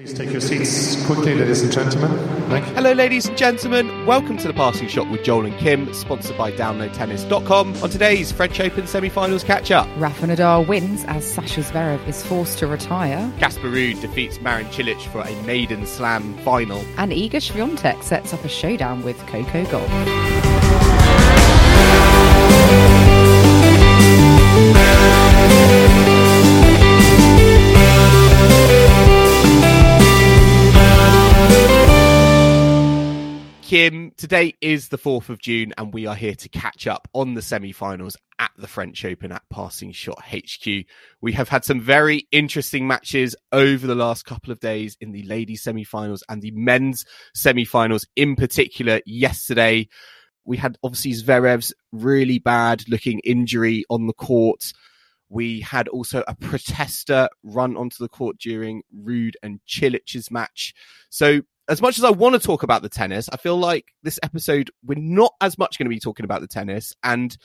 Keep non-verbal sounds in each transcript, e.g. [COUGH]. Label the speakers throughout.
Speaker 1: Please take your seats quickly, ladies and gentlemen. Thank you.
Speaker 2: Hello, ladies and gentlemen. Welcome to the Passing Shot with Joel and Kim, sponsored by DownloadTennis.com. On today's French Open semi-finals catch-up,
Speaker 3: Rafa Nadal wins as Sascha Zverev is forced to retire,
Speaker 2: Casper Ruud defeats Marin Cilic for a maiden slam final.
Speaker 3: and Iga Swiatek sets up a showdown with Coco Gauff.
Speaker 2: Kim, today is the 4th of June, and we are here to catch up on the semi-finals at the French Open at Passing Shot HQ. We have had some very interesting matches over the last couple of days in the ladies semi-finals and the men's semi-finals in particular yesterday. We had obviously Zverev's really bad looking injury on the court. We had also a protester run onto the court during Ruud and Cilic's match. So as much as I want to talk about the tennis, I feel like this episode we're not as much going to be talking about the tennis. And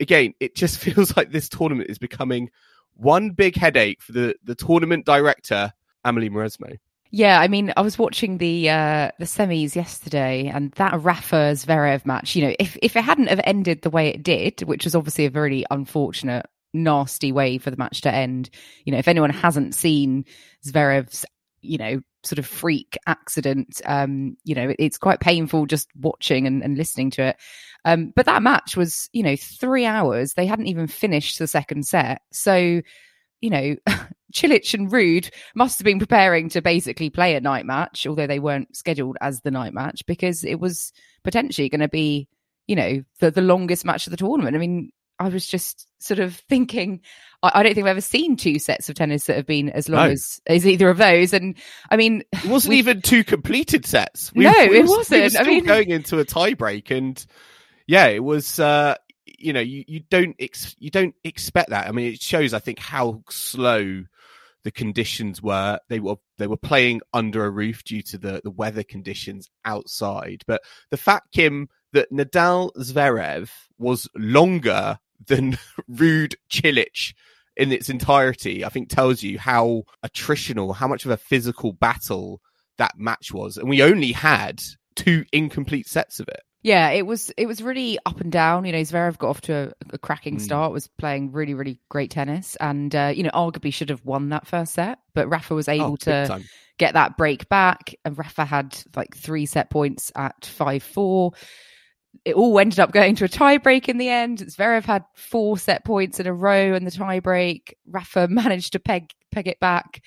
Speaker 2: again, it just [LAUGHS] feels like this tournament is becoming one big headache for the the tournament director, Amelie Mauresmo.
Speaker 3: Yeah, I mean, I was watching the uh, the semis yesterday, and that Rafa Zverev match. You know, if if it hadn't have ended the way it did, which was obviously a very unfortunate, nasty way for the match to end. You know, if anyone hasn't seen Zverev's, you know, sort of freak accident, um, you know, it's quite painful just watching and, and listening to it. Um, but that match was, you know, three hours. They hadn't even finished the second set, so you know, [LAUGHS] Cilic and Ruud must have been preparing to basically play a night match, although they weren't scheduled as the night match because it was potentially going to be, you know, the, the longest match of the tournament. I mean, I was just sort of thinking, I, I don't think I've ever seen two sets of tennis that have been as long
Speaker 2: No.
Speaker 3: as, as either of those. And I mean,
Speaker 2: It wasn't
Speaker 3: we-
Speaker 2: even two completed sets.
Speaker 3: No, it
Speaker 2: were-
Speaker 3: wasn't. I
Speaker 2: still
Speaker 3: mean-
Speaker 2: going into a tiebreak, and yeah, it was. uh you know, you, you don't ex- you don't expect that. I mean, it shows, I think, how slow the conditions were. They were they were playing under a roof due to the the weather conditions outside. But the fact, Kim, that Nadal Zverev was longer than [LAUGHS] Ruud Cilic in its entirety, I think tells you how attritional, how much of a physical battle that match was. And we only had two incomplete sets of it.
Speaker 3: Yeah, it was it was really up and down. You know, Zverev got off to a, a cracking
Speaker 2: Mm.
Speaker 3: start, was playing really, really great tennis, and uh, you know, arguably should have won that first set. But Rafa was able
Speaker 2: Oh,
Speaker 3: to
Speaker 2: time.
Speaker 3: get that break back, and Rafa had like three set points at five four. It all ended up going to a tie break in the end. Zverev had four set points in a row in the tie break. Rafa [LAUGHS] managed to peg peg it back,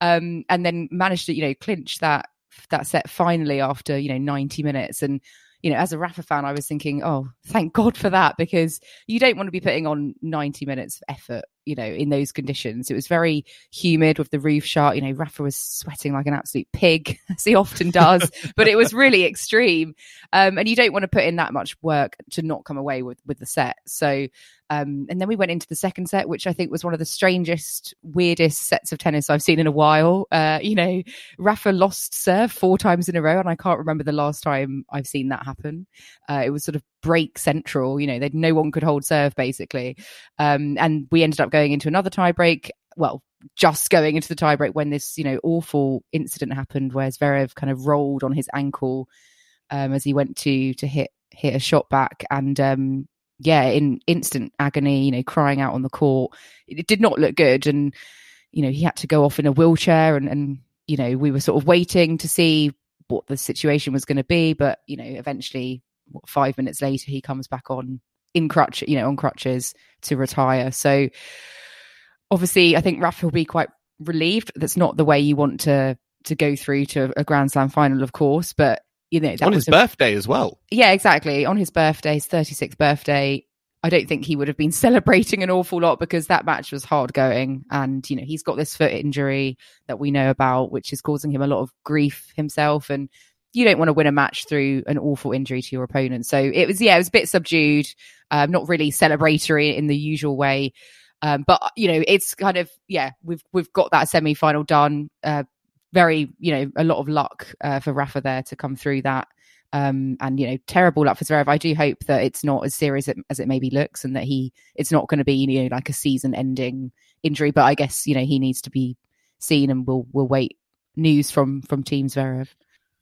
Speaker 3: um, and then managed to you know clinch that that set finally after you know 90 minutes and you know as a rafa fan i was thinking oh thank god for that because you don't want to be putting on 90 minutes of effort you know in those conditions. It was very humid with the roof shut. You know rafa was sweating like an absolute pig [LAUGHS] as he often does but it was really extreme. Um, and you don't want to put in that much work to not come away with with the set. So um, and then we went into the second set, which I think was one of the strangest, weirdest sets of tennis I've seen in a while. Uh, you know, Rafa lost serve four times in a row, and I can't remember the last time I've seen that happen. Uh, it was sort of break central. You know, they no one could hold serve basically, um, and we ended up going into another tie break. Well, just going into the tie break when this, you know, awful incident happened where Zverev kind of rolled on his ankle um, as he went to to hit hit a shot back, and um, yeah, in instant agony, you know, crying out on the court. It, did not look good, and you know, he had to go off in a wheelchair, and and you know, we were sort of waiting to see what the situation was going to be, but you know, eventually, what, five minutes later, he comes back on in crutch, you know, on crutches to retire. So obviously, I think Rafa will be quite relieved. That's not the way you want to to go through to a Grand Slam final, of course, but you know,
Speaker 2: on
Speaker 3: was
Speaker 2: his
Speaker 3: a-
Speaker 2: birthday as well.
Speaker 3: yeah, exactly. On his birthday, his 36th birthday, I don't think he would have been [LAUGHS] celebrating an awful lot because that match was hard going. And, you know, he's got this foot injury that we know about, which is causing him a lot of grief himself. And you don't want to win a match through an awful injury to your opponent. So it was, yeah, it was a bit subdued, um, not really celebratory in the usual way. Um, but you know, it's kind of yeah, we've we've got that semi final done. Uh, very, you know, a lot of luck uh, for Rafa there to come through that. Um, and you know, terrible luck for Zverev. I do hope that it's not as serious as it maybe looks, and that he it's not going to be you know like a season-ending injury. But I guess you know he needs to be seen, and we'll we'll wait news from from Team Zverev.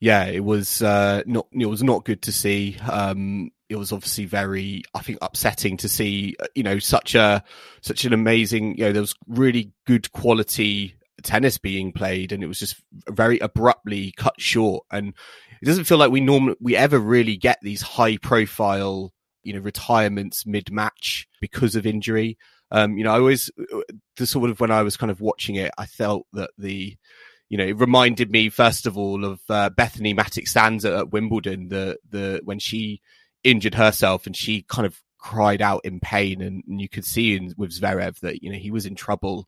Speaker 2: Yeah, it was uh, not it was not good to see. Um, it was obviously very, I think, upsetting to see. Uh, you know, such a such an amazing. You know, there was really good quality tennis being played, and it was just very abruptly cut short. And it doesn't feel like we normally we ever really get these high profile you know retirements mid match because of injury um you know i always the sort of when i was kind of watching it i felt that the you know, it reminded me first of all of uh, Bethanie Mattek-Sands at, at Wimbledon, the the when she injured herself and she kind of cried out in pain, and, and you could see in, with Zverev that you know he was in trouble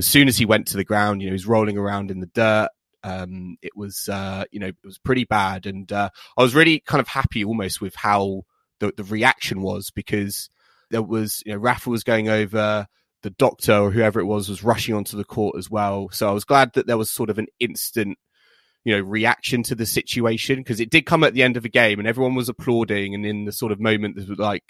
Speaker 2: as soon as he went to the ground. You know, he was rolling around in the dirt. Um, it was, uh, you know, it was pretty bad. And, uh, I was really kind of happy almost with how the, the reaction was because there was, you know, Rafa was going over, the doctor or whoever it was was rushing onto the court as well. So I was glad that there was sort of an instant, you know, reaction to the situation because it did come at the end of the game and everyone was applauding. And in the sort of moment, that was like,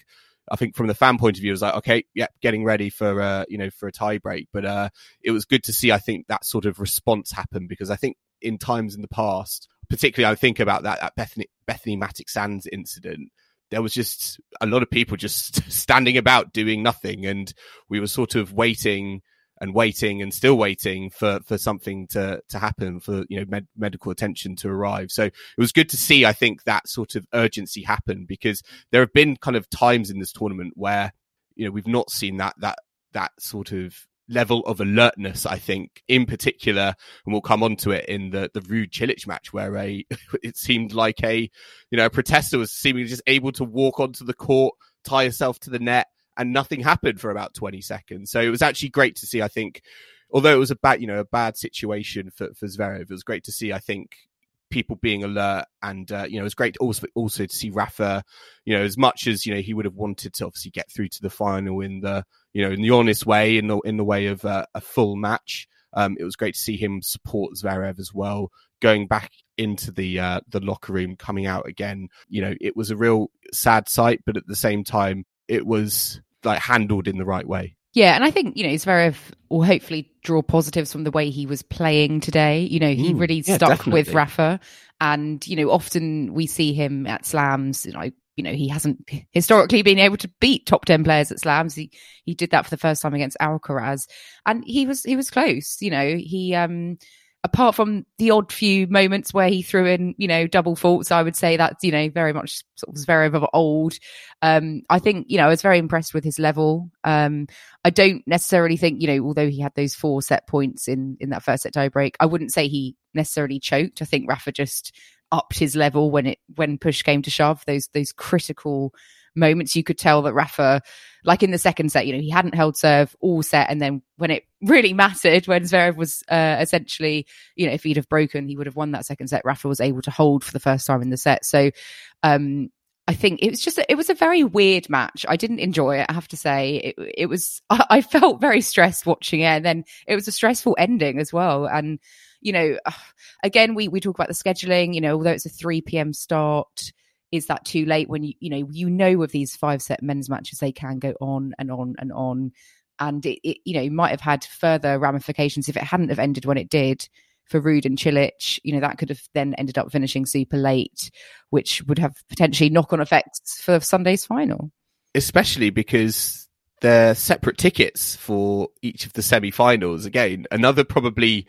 Speaker 2: I think from the fan point of view, it was like, okay, yeah, getting ready for, uh, you know, for a tie break. But, uh, it was good to see, I think, that sort of response happen because I think in times in the past, particularly I think about that, that Bethanie, Bethanie Mattek-Sands incident, there was just a lot of people just [LAUGHS] standing about doing nothing. And we were sort of waiting and waiting and still waiting for, for something to, to happen for, you know, med- medical attention to arrive. So it was good to see, I think, that sort of urgency happen because there have been kind of times in this tournament where, you know, we've not seen that, that, that sort of level of alertness, I think, in particular, and we'll come on to it in the, the Ruud Cilic match where a, [LAUGHS] it seemed like a, you know, a protester was seemingly just able to walk onto the court, tie herself to the net, and nothing happened for about 20 seconds. So it was actually great to see, I think, although it was a bad, you know, a bad situation for, for Zverev, it was great to see, I think, people being alert and uh, you know it was great also also to see Rafa you know as much as you know he would have wanted to obviously get through to the final in the you know in the honest way in the in the way of uh, a full match um, it was great to see him support Zverev as well going back into the uh, the locker room coming out again you know it was a real sad sight but at the same time it was like handled in the right way
Speaker 3: yeah, and I think you know Zverev will hopefully draw positives from the way he was playing today. You know, he mm, really yeah, stuck definitely. with Rafa, and you know, often we see him at slams. You know, you know, he hasn't historically been able to beat top ten players at slams. He he did that for the first time against Alcaraz, and he was he was close. You know, he um apart from the odd few moments where he threw in, you know, double faults, I would say that's, you know, very much sort of very of old. Um, I think, you know, I was very impressed with his level. Um, I don't necessarily think, you know, although he had those four set points in, in that first set tie break, I wouldn't say he necessarily choked. I think Rafa just upped his level when it, when push came to shove, those, those critical moments you could tell that Rafa, like in the second set, you know, he hadn't held serve all set. And then when it [LAUGHS] really mattered, when Zverev was uh, essentially, you know, if he'd have broken, he would have won that second set. Rafa was able to hold for the first time in the set. So, um, I think it was just a, it was a very weird match. I didn't enjoy it. I have to say it. It was [LAUGHS] I, I felt very stressed watching it, and then it was a stressful ending as well. And you know, [SIGHS] again, we we talk about the scheduling. You know, although it's a three p.m. start, is that too late when you you know you know with these five set men's matches they can go on and on and on and it, it you know might have had further ramifications if it hadn't have ended when it did for Ruud and Cilic, you know, that could have then ended up finishing super late, which would have potentially knock on effects for Sunday's final.
Speaker 2: Especially because they're separate tickets for each of the semi finals. Again, another probably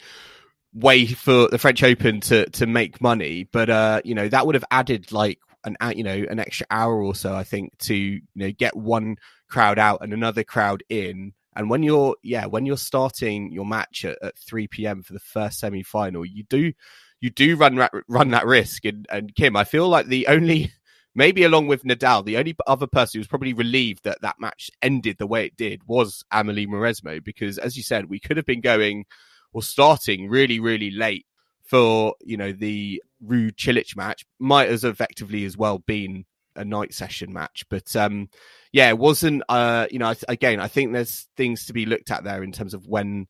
Speaker 2: way for the French Open to, to make money. But, uh, you know, that would have added like an you know an extra hour or so, I think, to you know get one crowd out and another crowd in. And when you're yeah when you're starting your match at, at 3 p.m. for the first semi final, you do you do run run that risk. And, and Kim, I feel like the only [LAUGHS] maybe along with Nadal, the only other person who was probably relieved that that match ended the way it did was Amelie Mauresmo, because as you said, we could have been going or starting really, really late for, you know, the Ruud Cilic match. Might as effectively as well been a night session match. But um, yeah, it wasn't, uh, you know, again, I think there's things to be looked at there in terms of when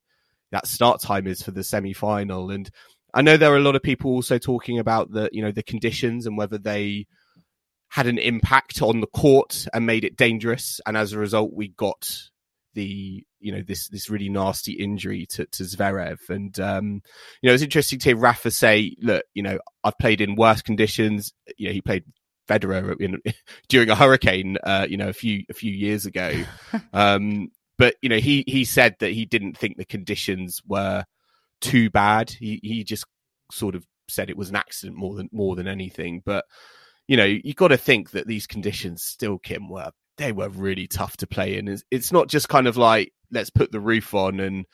Speaker 2: that start time is for the semi final. And I know there are a lot of people also talking about the, you know, the conditions and whether they, had an impact on the court and made it dangerous. And as a result, we got the you know this this really nasty injury to, to Zverev. And um, you know it's interesting to hear Rafa say, look, you know I've played in worse conditions. You know he played Federer in, [LAUGHS] during a hurricane, uh, you know a few a few years ago. [LAUGHS] um, but you know he he said that he didn't think the conditions were too bad. He he just sort of said it was an accident more than more than anything. But you know, you got to think that these conditions still, Kim, were they were really tough to play in. It's not just kind of like let's put the roof on and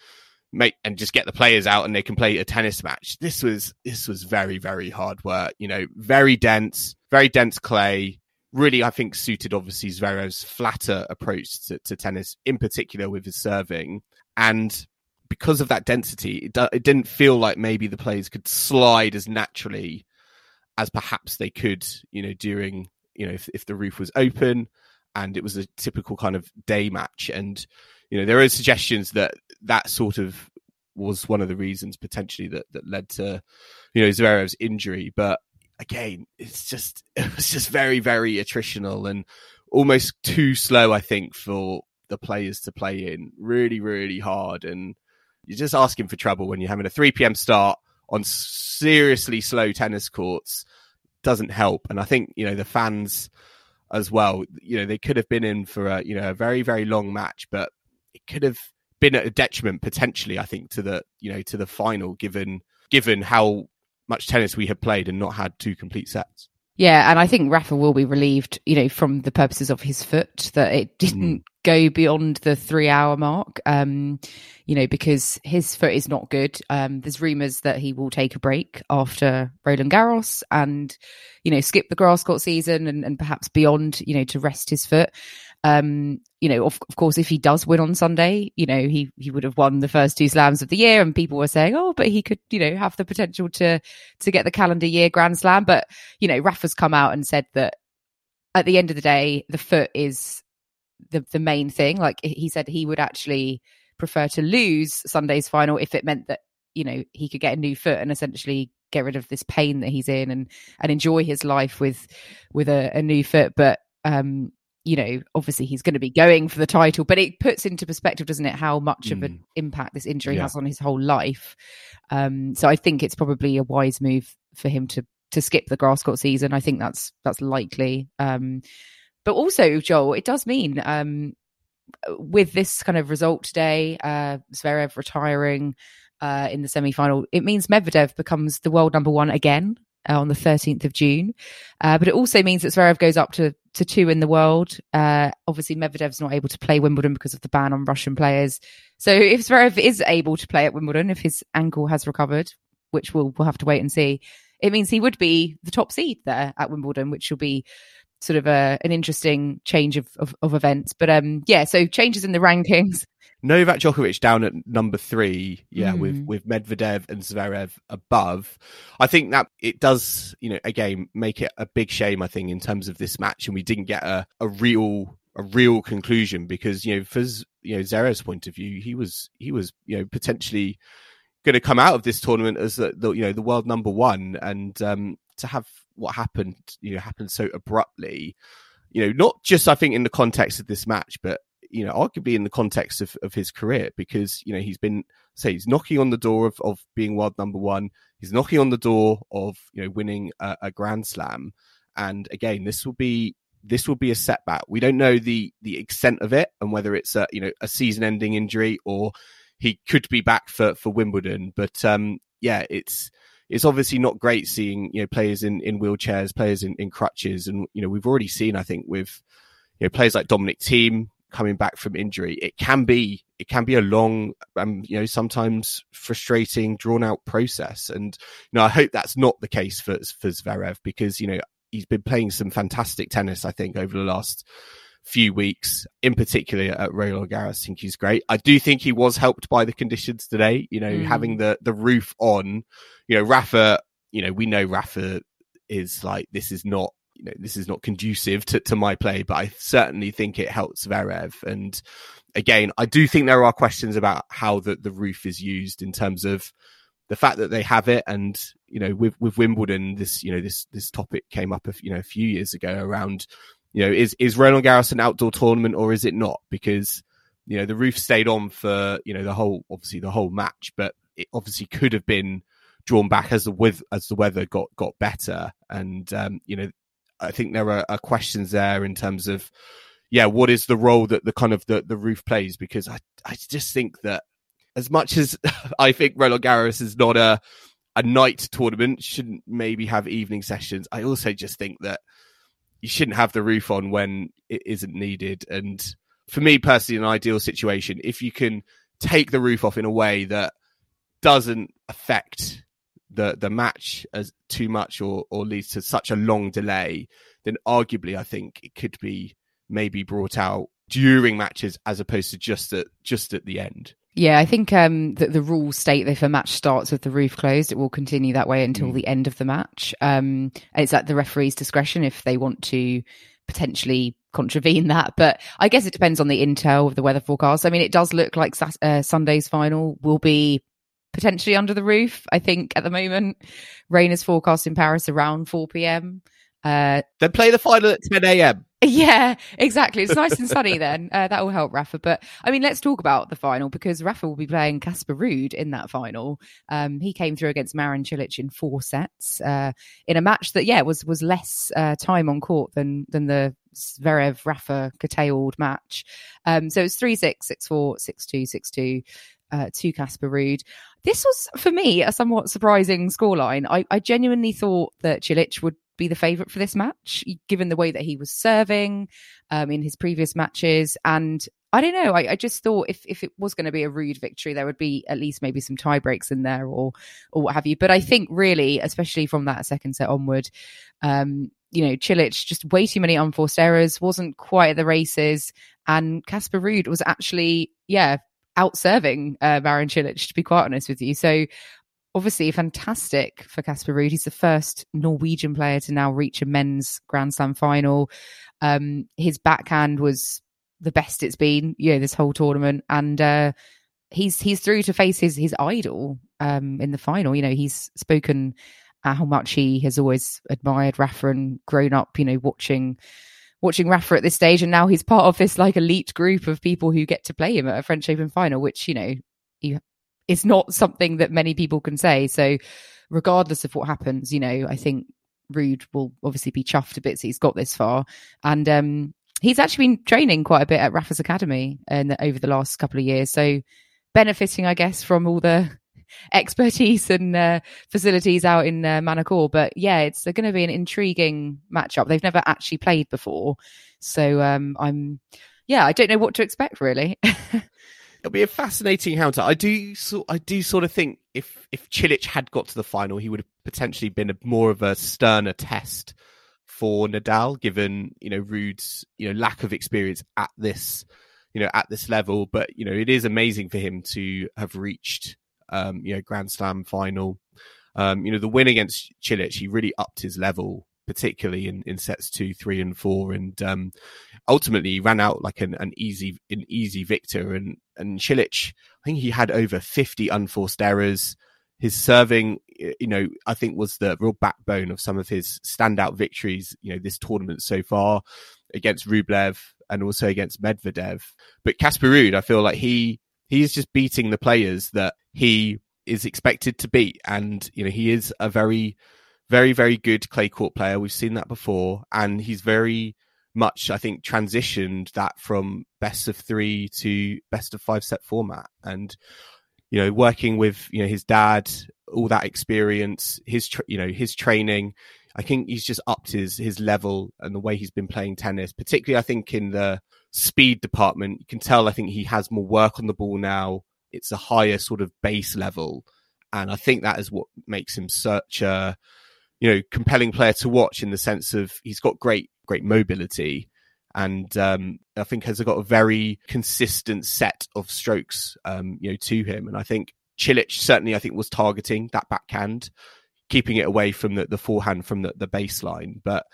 Speaker 2: make and just get the players out and they can play a tennis match. This was this was very very hard work. You know, very dense, very dense clay. Really, I think suited obviously Zverev's flatter approach to, to tennis, in particular with his serving. And because of that density, it, it didn't feel like maybe the players could slide as naturally as perhaps they could, you know, during, you know, if, if the roof was open and it was a typical kind of day match. And, you know, there are suggestions that that sort of was one of the reasons potentially that, that led to, you know, Zverev's injury. But again, it's just, [LAUGHS] it was just very, very attritional and almost too slow, I think, for the players to play in really, really hard. And you're just asking for trouble when you're having a 3 p.m. start on seriously slow tennis courts doesn't help. And I think, you know, the fans as well, you know, they could have been in for a, you know, a very, very long match, but it could have been at a detriment potentially, I think, to the, you know, to the final, given, given how much tennis we had played and not had two complete sets.
Speaker 3: Yeah, and I think Rafa will be relieved, you know, from the purposes of his foot that it didn't mm. go beyond the three hour mark. Um, you know, because his foot is not good. Um, there's rumours that he will take a break after Roland Garros and, you know, skip the grass court season and, and perhaps beyond, you know, to rest his foot. Um, you know, of, of, course, if he does win on Sunday, you know, he, he would have won the first two slams of the year and people were saying, oh, but he could, you know, have the potential to, to get the calendar year grand slam. But, you know, Rafa's come out and said that at the end of the day, the foot is the, the main thing. Like he said, he would actually prefer to lose Sunday's final if it meant that, you know, he could get a new foot and essentially get rid of this pain that he's in and, and enjoy his life with, with a, a new foot. But, um, you know, obviously he's going to be going for the title, but it puts into perspective, doesn't it, how much mm. of an mm. impact this injury yeah. has on his whole life. Um, so I think it's probably a wise move for him to to skip the grass court season. I think that's that's likely. Um, but also, Joel, it does mean um, with this kind of result today, uh, Zverev retiring uh, in the semi final, it means Medvedev becomes the world number one again uh, on the 13th of June. Uh, but it also means that Zverev goes up to, to two in the world. Uh, obviously, Medvedev's not able to play Wimbledon because of the ban on Russian players. So if Zverev is able to play at Wimbledon, if his ankle has recovered, which we'll, we'll have to wait and see, it means he would be the top seed there at Wimbledon, which will be sort of a, an interesting change of, of, of events. But um, yeah, so changes in the rankings. [LAUGHS]
Speaker 2: Novak Djokovic down at number three, yeah, mm. with with Medvedev and Zverev above. I think that it does, you know, again make it a big shame. I think in terms of this match, and we didn't get a, a real a real conclusion because you know, for you know Zverev's point of view, he was he was you know potentially going to come out of this tournament as the, the you know the world number one, and um, to have what happened, you know, happened so abruptly. You know, not just I think in the context of this match, but you know, arguably in the context of, of his career, because, you know, he's been, say, he's knocking on the door of, of being world number one. He's knocking on the door of, you know, winning a, a Grand Slam. And again, this will be, this will be a setback. We don't know the, the extent of it and whether it's a, you know, a season ending injury or he could be back for, for Wimbledon. But, um, yeah, it's, it's obviously not great seeing, you know, players in, in wheelchairs, players in, in crutches. And, you know, we've already seen, I think, with, you know, players like Dominic Thiem coming back from injury. It can be it can be a long, um, you know, sometimes frustrating, drawn out process. And you know, I hope that's not the case for for Zverev because you know he's been playing some fantastic tennis, I think, over the last few weeks, in particular at Roland Garros. I think he's great. I do think he was helped by the conditions today. You know, mm. having the the roof on. You know, Rafa. You know, we know Rafa is like this is not you know this is not conducive to, to my play, but I certainly think it helps Zverev. And again, I do think there are questions about how the the roof is used in terms of the fact that they have it and you know with with Wimbledon this you know this this topic came up a, you know a few years ago around you know, is is Roland Garros an outdoor tournament or is it not? Because you know the roof stayed on for you know the whole obviously the whole match, but it obviously could have been drawn back as the with as the weather got got better, and um, you know I think there are, are questions there in terms of yeah, what is the role that the kind of the, the roof plays? Because I I just think that as much as [LAUGHS] I think Roland Garros is not a a night tournament, shouldn't maybe have evening sessions. I also just think that you shouldn't have the roof on when it isn't needed. And for me personally, an ideal situation, if you can take the roof off in a way that doesn't affect the the match as too much or or leads to such a long delay, then arguably I think it could be maybe brought out during matches as opposed to just at just at the end.
Speaker 3: Yeah, I think um, that the rules state that if a match starts with the roof closed, it will continue that way until mm. the end of the match. Um, it's at the referee's discretion if they want to potentially contravene [LAUGHS] that. But I guess it depends on the intel of the weather forecast. I mean, it does look like uh, Sunday's final will be potentially under the roof. I think at the moment, rain is forecast in Paris around 4 p.m.
Speaker 2: Uh, then play the final at 10 a.m.
Speaker 3: Yeah, exactly. It's nice and sunny then. Uh, that will help Rafa. But I mean, let's talk about the final because Rafa will be playing Casper Ruud in that final. Um, he came through against Marin Cilic in four sets uh, in a match that, yeah, was was less uh, time on court than than the Zverev Rafa curtailed match. Um, so it's 3 6, 6 4, 6 2, 6 2. Uh, to Casper Ruud. This was, for me, a somewhat surprising scoreline. I, I genuinely thought that Cilic would be the favourite for this match, given the way that he was serving um, in his previous matches. And I don't know. I, I, just thought if if it was going to be a Ruud victory, there would be at least maybe some tie breaks in there or or what have you. But I think really, especially from that second set onward, um, you know, Cilic just way too many unforced errors, wasn't quite at the races, and Casper Ruud was actually, yeah, out serving uh, Marin to be quite honest with you. So obviously fantastic for Casper Ruud. He's the first Norwegian player to now reach a men's Grand Slam final. Um, his backhand was the best it's been, you know, this whole tournament, and uh, he's he's through to face his his idol um, in the final. You know, he's spoken how much he has always admired Rafa and grown up, you know, watching watching Rafa at this stage, and now he's part of this like elite group of people who get to play him at a French Open final, which you know you it's not something that many people can say. So, regardless of what happens, you know, I think Ruud will obviously be chuffed a bit he's got this far. And um, he's actually been training quite a bit at Rafa's Academy and over the last couple of years. So, benefiting, I guess, from all the [LAUGHS] expertise and uh, facilities out in uh, Manacor. But yeah, it's going to be an intriguing matchup. They've never actually played before. So, um, I'm, yeah, I don't know what to expect really. [LAUGHS]
Speaker 2: it'll be a fascinating encounter. I do, so, I do sort of think if if Cilic had got to the final, he would have potentially been a, more of a sterner test for Nadal, given you know Ruud's you know lack of experience at this you know at this level. But you know it is amazing for him to have reached um, you know Grand Slam final. Um, you know the win against Cilic, he really upped his level particularly in, in sets two, three, and four, and um, ultimately ran out like an, an easy an easy victor. And and Cilic, I think he had over fifty unforced errors. His serving, you know, I think was the real backbone of some of his standout victories, you know, this tournament so far against Rublev and also against Medvedev. But Casper Ruud, I feel like he he is just beating the players that he is expected to beat, and you know, he is a very very, very good clay court player. We've seen that before, and he's very much, I think, transitioned that from best of three to best of five set format. And you know, working with you know his dad, all that experience, his tra- you know his training. I think he's just upped his his level and the way he's been playing tennis, particularly I think in the speed department. You can tell I think he has more work on the ball now. It's a higher sort of base level, and I think that is what makes him such a you know, compelling player to watch in the sense of he's got great, great mobility. And um, I think has got a very consistent set of strokes, um, you know, to him. And I think Cilic certainly, I think, was targeting that backhand, keeping it away from the, the forehand from the, the baseline. But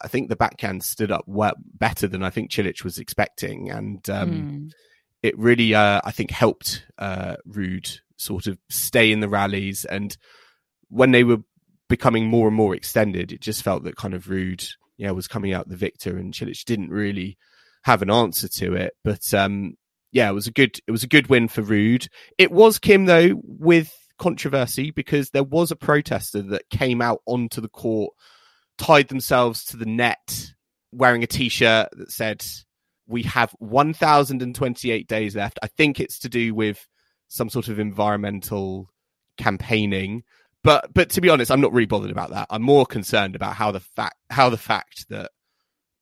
Speaker 2: I think the backhand stood up well, better than I think Cilic was expecting. And um, mm. it really, uh, I think, helped uh, Ruud sort of stay in the rallies. And when they were becoming more and more extended, it just felt that kind of Ruud, yeah, was coming out the victor, and Cilic didn't really have an answer to it. But um, yeah, it was a good it was a good win for Ruud. It was Kim though with controversy because there was a protester that came out onto the court, tied themselves to the net, wearing a t-shirt that said, "We have 1,028 days left." I think it's to do with some sort of environmental campaigning. But but to be honest, I'm not really bothered about that. I'm more concerned about how the fact how the fact that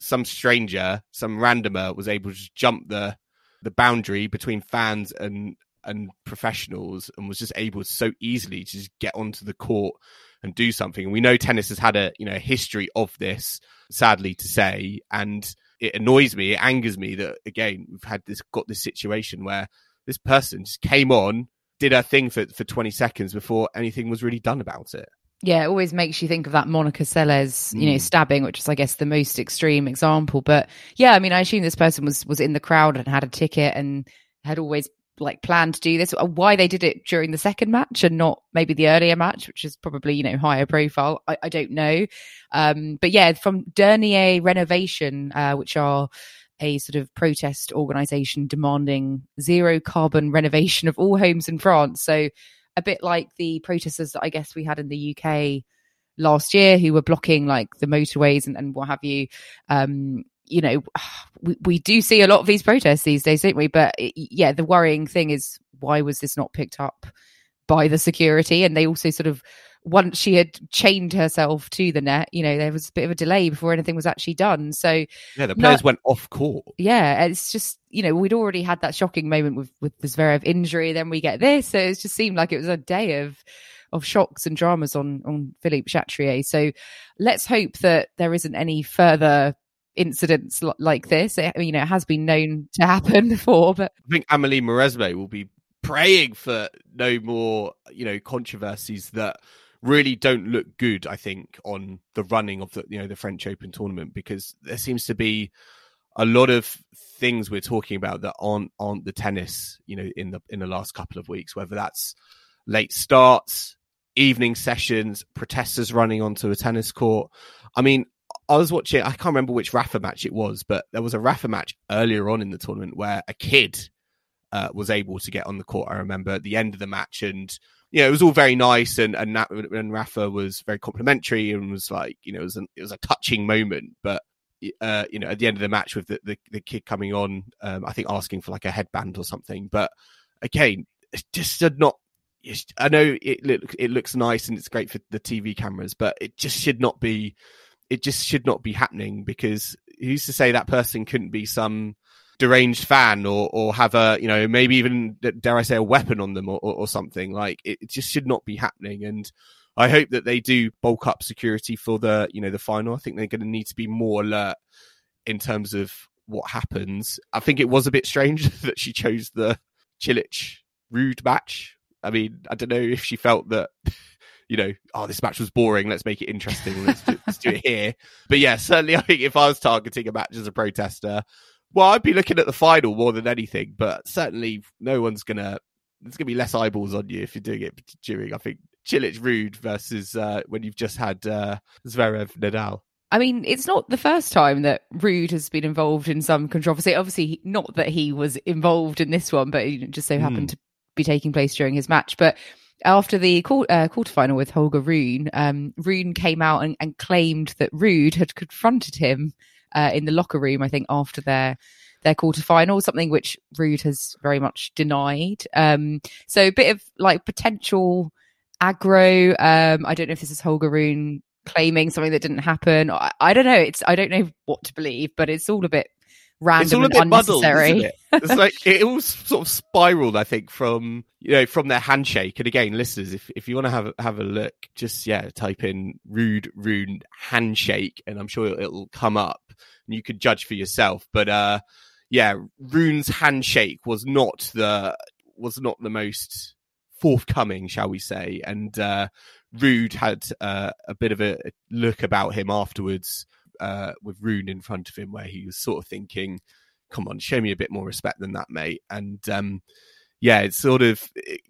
Speaker 2: some stranger, some randomer, was able to jump the the boundary between fans and and professionals and was just able so easily to just get onto the court and do something. And we know tennis has had a you know history of this, sadly to say, and it annoys me, it angers me that again we've had this got this situation where this person just came on, did her thing for for 20 seconds before anything was really done about it.
Speaker 3: Yeah, it always makes you think of that Monica Seles, you know, mm. stabbing, which is, I guess, the most extreme example. But yeah, I mean, I assume this person was was in the crowd and had a ticket and had always like planned to do this. Uh, why they did it during the second match and not maybe the earlier match, which is probably you know higher profile, I, I don't know. Um, but yeah, from Dernière Rénovation, uh, which are a sort of protest organization demanding zero carbon [LAUGHS] renovation of all homes in France. So a bit like the protesters that I guess we had in the UK last year who were blocking like the motorways and, and what have you. Um, you know, [SIGHS] we, we do see a lot of these protests these days, don't we? But it, yeah, the worrying thing is why was this not picked up by the security? And they also sort of once she had chained herself to the net, you know, there was a bit of a delay before anything was actually done. So
Speaker 2: yeah, the players went off court.
Speaker 3: Yeah, it's just you know we'd already had that shocking moment with with the Zverev injury, then we get this, so it just seemed like it was a day of of shocks and dramas on on Philippe Chatrier. So let's hope that there isn't any further incidents like this. It, you know, it has been known to happen [LAUGHS] before, but
Speaker 2: I think Amelie Mauresmo will be praying for no more, you know, controversies that really don't look good. I think on the running of the you know the French Open tournament because there seems to be a lot of things we're talking about that aren't aren't the tennis. You know, in the in the last couple of weeks, whether that's late starts, evening sessions, protesters running onto a tennis court. I mean, I was watching. I can't remember which Rafa match it was, but there was a Rafa match earlier on in the tournament where a kid uh, was able to get on the court. I remember at the end of the match and you know, it was all very nice, and and, and Rafa was very complimentary and was like, you know, it was an, it was a touching moment. But uh, you know, at the end of the match with the the, the kid coming on, um, I think asking for like a headband or something. But again, it just not. I know it it looks nice and it's great for the TV cameras, but it just should not be. It just should not be happening because who's to say that person couldn't be some deranged fan or or have a you know maybe even dare I say a weapon on them or, or, or something like it, it, just should not be happening and I hope that they do bulk up security for the you know the final I think they're going to need to be more alert in terms of what happens I think it was a bit strange [LAUGHS] that she chose the Cilic Ruud match I mean I don't know if she felt that you know, oh, this match was boring. Let's make it interesting. Let's do, let's do, it here. But yeah, certainly, [LAUGHS] I think if I was targeting a match as a protester, well, I'd be looking at the final more than anything, but certainly no one's gonna. There's gonna be less eyeballs on you if you're doing it during. I think Cilic Ruud versus uh, when you've just had uh, Zverev Nadal.
Speaker 3: I mean, it's not the first time that Ruud has been involved in some controversy. Obviously, not that he was involved in this one, but it just so happened mm. to be taking place during his match. But after the uh, quarterfinal with Holger Rune, um, Rune came out and, and, claimed that Ruud had confronted him uh, in the locker room, I think, after their their quarterfinal, something which Ruud has very much denied. Um, so a bit of like potential aggro. Um, I don't know if this is Holger Rune claiming something that didn't happen. I, I, don't know. It's I don't know what to believe, but it's all a bit random
Speaker 2: it's all a bit muddled,
Speaker 3: unnecessary.
Speaker 2: isn't it? It's like [LAUGHS] it all sort of spiraled, I think, from you know from their handshake. And again, listeners, if if you want to have have a look, just yeah, type in "ruud rune handshake," and I'm sure it'll, it'll come up, and you could judge for yourself. But uh, yeah, Rune's handshake was not the was not the most forthcoming, shall we say, and uh, Ruud had uh, a bit of a look about him afterwards uh, with Rune in front of him, where he was sort of thinking, "Come on, show me a bit more respect than that, mate." And um, yeah, it sort of it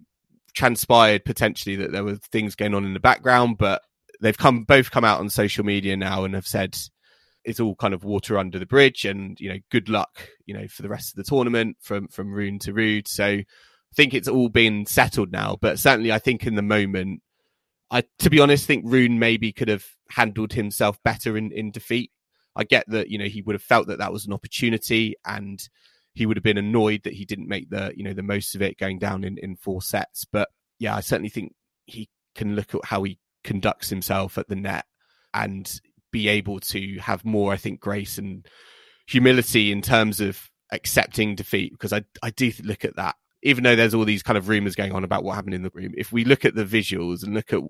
Speaker 2: transpired potentially that there were things going on in the background, but they've come both come out on social media now and have said it's all kind of water under the bridge, and you know, good luck, you know, for the rest of the tournament from from Rune to Ruud. So I think it's all been settled now, but certainly I think in the moment I, to be honest, think Rune maybe could have handled himself better in, in defeat. I get that, you know, he would have felt that that was an opportunity and he would have been annoyed that he didn't make the, you know, the most of it going down in, in four sets. But yeah, I certainly think he can look at how he conducts himself at the net and be able to have more, I think, grace and humility in terms of accepting defeat because I, I do look at that even though there's all these kind of rumors going on about what happened in the room, if we look at the visuals and look at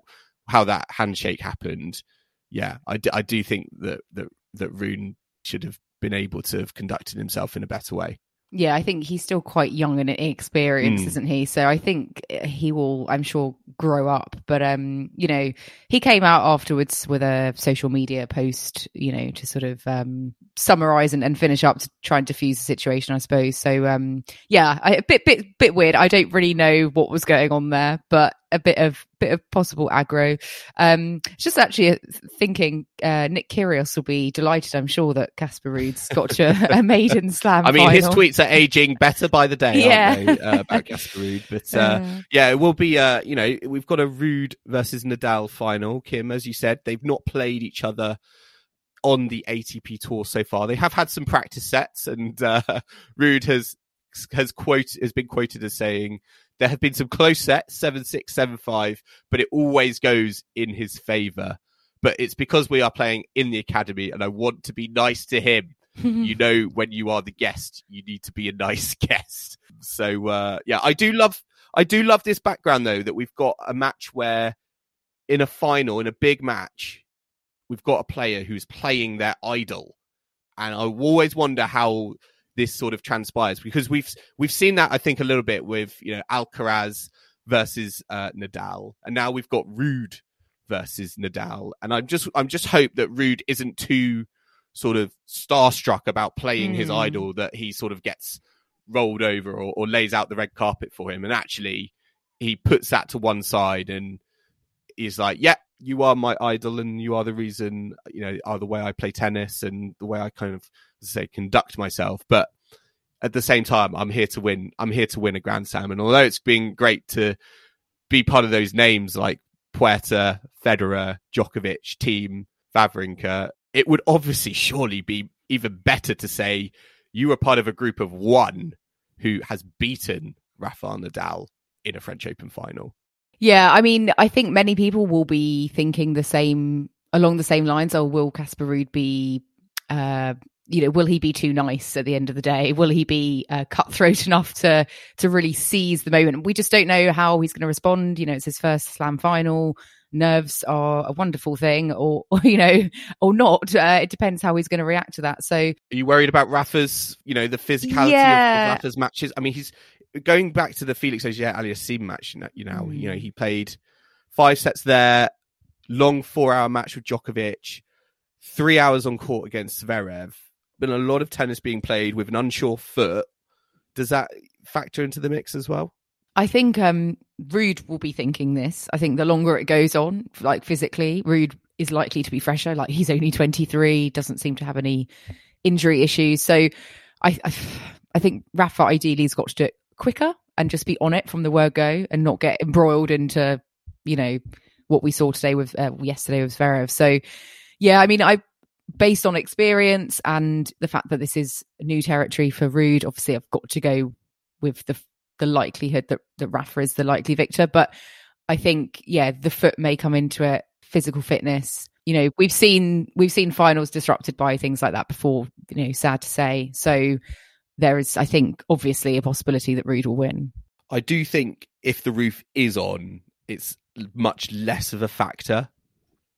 Speaker 2: how that handshake happened, yeah, I, d- I do think that, that that Rune should have been able to have conducted himself in a better way.
Speaker 3: Yeah, I think he's still quite young and inexperienced,
Speaker 2: Mm.
Speaker 3: isn't he? So I think he will, I'm sure, grow up. But um, you know, he came out afterwards with a social media post, you know, to sort of um summarize and, and finish up to try and diffuse the situation, I suppose. So um, yeah, I, a bit bit bit weird. I don't really know what was going on there, but a bit of bit of possible aggro. Um, just actually uh, thinking, uh, Nick Kyrgios will be delighted. I'm sure that Casper Ruud's got a, [LAUGHS] a maiden slam.
Speaker 2: I mean, his tweets are aging better by the day,
Speaker 3: Yeah.
Speaker 2: aren't they, uh, about [LAUGHS] Casper Ruud? But uh, yeah, it will be. Uh, you know, we've got a Ruud versus Nadal final. Kim, as you said, they've not played each other on the ATP tour so far. They have had some practice sets, and uh, [LAUGHS] Ruud has has quote has been quoted as saying there have been some close sets, seven six, seven five, but it always goes in his favour. But it's because we are playing in the academy, and I want to be nice to him. [LAUGHS] You know when you are the guest you need to be a nice [LAUGHS] guest. So uh yeah i do love i do love this background though that we've got a match where in a final in a big match we've got a player who's playing their idol. And i always wonder how this sort of transpires because we've we've seen that i think a little bit with you know alcaraz versus uh nadal. And now we've got ruud versus nadal. And i'm just i'm just hope that ruud isn't too sort of starstruck about playing his
Speaker 3: Hmm.
Speaker 2: idol that he sort of gets rolled over or, or lays out the red carpet for him. And actually he puts that to one side and is like yeah you are my idol and you are the reason you know are the way i play tennis and the way i kind of say conduct myself but at the same time i'm here to win i'm here to win a grand slam and although it's been great to be part of those names like Puerta, Federer, Djokovic, Thiem, Wawrinka, it would obviously surely be even better to say you are part of a group of one who has beaten Rafael Nadal in a French Open final.
Speaker 3: Yeah, I mean, I think many people will be thinking the same along the same lines. Oh, will Casper Ruud be, uh, you know, will he be too nice at the end of the day? Will he be uh, cutthroat [LAUGHS] enough to to really seize the moment? We just don't know how he's going to respond. You know, it's his first Slam final. Nerves are a wonderful thing, or, [LAUGHS] or you know, or not. Uh, it depends how he's going to react to that. So
Speaker 2: Are you worried about Rafa's, you know, the physicality
Speaker 3: Yeah.
Speaker 2: of, of Rafa's matches? I mean, he's going back to the Felix Auger Aliassime match. You know, you know, you know,
Speaker 3: Mm.
Speaker 2: he played five sets there, long four-hour match with Djokovic, three hours on court against Zverev. Been a lot of tennis being played with an unsure foot. Does that factor into the mix as well?
Speaker 3: I think um Ruud will be thinking this. I think the longer it goes on, like physically, Ruud is likely to be fresher. Like he's only 23, doesn't seem to have any injury issues. So I I, I think Rafa ideally has got to do it quicker and just be on it from the word go and not get embroiled into, you know, what we saw today with uh, yesterday with Zverev. So yeah, I mean, I based on experience and the fact that this is new territory for Ruud, obviously I've got to go with the the likelihood that, that Rafa is the likely victor. But I think, yeah, the foot may come into it, physical fitness. you know, we've seen we've seen finals disrupted by things like that before. You know, sad to say. So there is, I think, obviously a possibility that Ruud will win.
Speaker 2: I do think if the roof is on, it's much less of a factor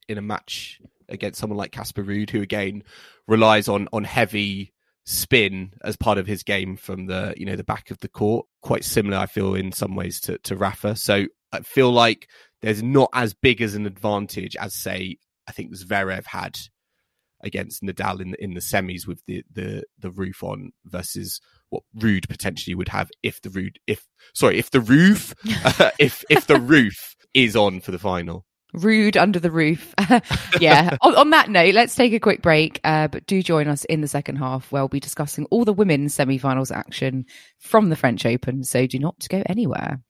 Speaker 2: in a match against someone like Casper Ruud, who again relies on on heavy spin as part of his game from the you know the back of the court. Quite similar, I feel, in some ways to to Rafa. So I feel like there's not as big as an advantage as say I think Zverev had against Nadal in the, in the semis with the, the the roof on versus what Ruud potentially would have if the Ruud if sorry if the roof uh, [LAUGHS] if if the roof is on for the final.
Speaker 3: Ruud under the roof. [LAUGHS] yeah. [LAUGHS] on, on, that note, let's take a quick break. Uh, but do join us in the second half where we'll be discussing all the women's semi-finals action from the French Open. So do not go anywhere.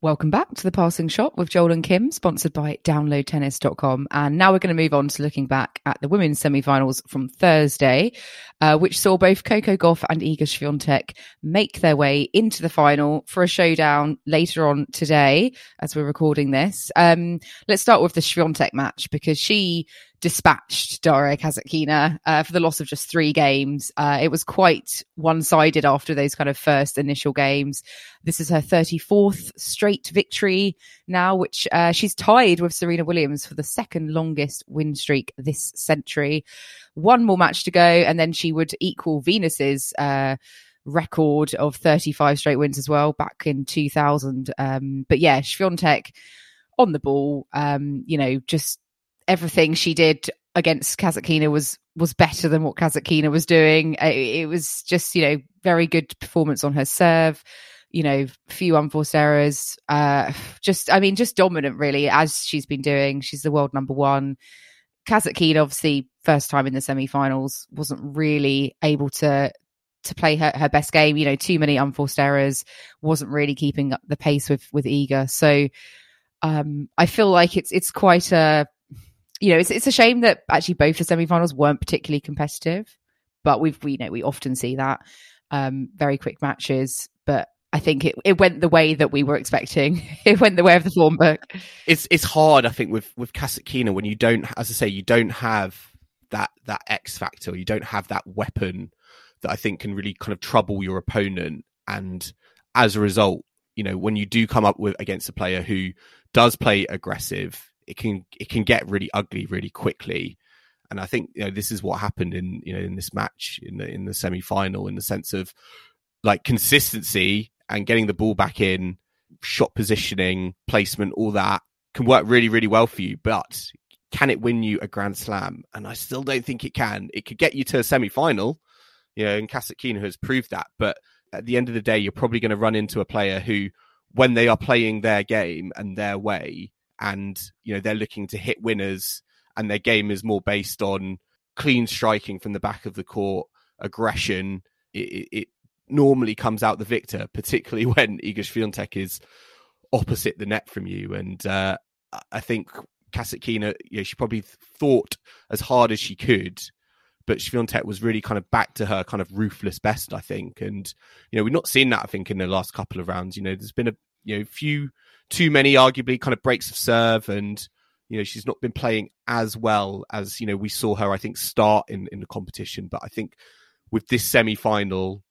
Speaker 3: Welcome back to the Passing Shot with Joel and Kim, sponsored by downloadtennis.com. And now we're going to move on to looking back at the women's semi-finals from Thursday, uh, which saw both Coco Gauff and Iga Swiatek make their way into the final for a showdown later on today as we're recording this. Um, let's start with the Swiatek match because she dispatched Daria Kasatkina uh, for the loss of just three games. Uh, it was quite one sided after those kind of first initial games. This is her 34th straight victory now, which uh, she's tied with Serena Williams for the second longest win streak this century. One more match to go, and then she would equal Venus's uh, record of 35 straight wins as well back in 2000. Um, but yeah, Swiatek on the ball, um, you know, just everything she did against Kasatkina was was better than what Kasatkina was doing. It, it, was just you know very good performance on her serve. You know, few unforced errors. Uh, just I mean, just dominant really as she's been doing. She's the world number one. Kasatkina, obviously, first time in the semi-finals, wasn't really able to to play her, her best game. You know, too many unforced errors. Wasn't really keeping up the pace with with Iga. So um, I feel like it's it's quite a you know, it's it's a shame that actually both the semi-finals weren't particularly competitive, but we've we you know we often see that um, very quick matches, but I think it, it went the way that we were expecting. [LAUGHS] it went the way of the form book.
Speaker 2: It's it's hard, I think, with with Kasatkina when you don't, as I say, you don't have that that X factor. You don't have that weapon that I think can really kind of trouble your opponent. And as a result, you know, when you do come up with against a player who does play aggressive, it can it can get really ugly really quickly. And I think you know this is what happened in you know in this match in the in the semi final in the sense of like consistency and getting the ball back in, shot positioning, placement, all that can work really really well for you. But can it win you a Grand Slam? And I still don't think it can. It could get you to a semi final, you know, and Kasatkina has proved that. But at the end of the day, you're probably going to run into a player who, when they are playing their game and their way, and you know they're looking to hit winners, and their game is more based on clean striking from the back of the court, aggression. It, it normally comes out the victor, particularly [LAUGHS] when Iga Swiatek is opposite the net from you. And uh, I think Kasatkina, you know, she probably thought as hard as she could, but Swiatek was really kind of back to her kind of ruthless best, I think. And you know, we've not seen that, I think, in the last couple of rounds. You know, there's been a you know few too many, arguably, kind of breaks of serve, and you know she's not been playing as well as you know we saw her. I think start in in the competition, but I think with this semi final,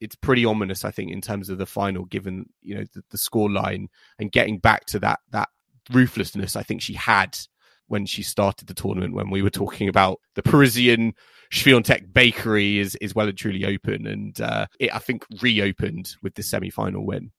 Speaker 2: it's pretty ominous. I think in terms of the final, given you know the, the score line and getting back to that that ruthlessness I think she had when she started the tournament when we were talking about the Parisian Swiatek bakery is is well and truly open and uh, it I think reopened with the semi final win.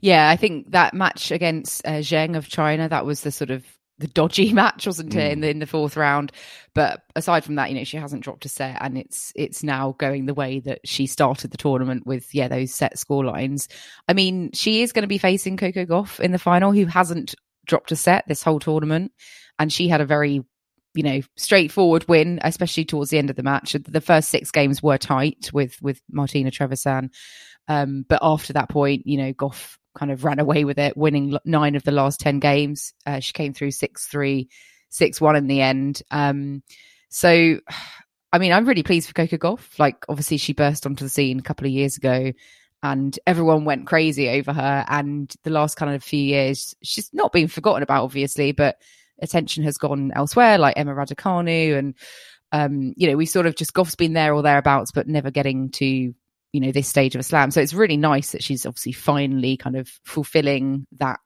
Speaker 3: Yeah, I think that match against uh, Zheng of China, that was the sort of the dodgy [LAUGHS] match, wasn't it, mm. in the in the fourth round? But aside from that, you know, she hasn't dropped a set, and it's it's now going the way that she started the tournament with, yeah, those set score lines. I mean, she is going to be facing Coco Gauff in the final, who hasn't dropped a set this whole tournament, and she had a very you know straightforward win especially towards the end of the match the first six games were tight with with martina trevisan um, but after that point you know gauff kind of ran away with it, winning nine of the last 10 games. Uh, she came through 6 3, 6 1 in the end. Um, so, I mean, I'm really pleased for Coco Gauff. Like, obviously, she burst onto the scene a couple of years ago and everyone went crazy over her. And the last kind of few years, she's not been forgotten about, obviously, but attention has gone elsewhere, like Emma Raducanu. And, um, you know, we sort of just, Gauff's been there or thereabouts, but never getting to, you know, this stage of a slam. So it's really nice that she's obviously finally kind of fulfilling that,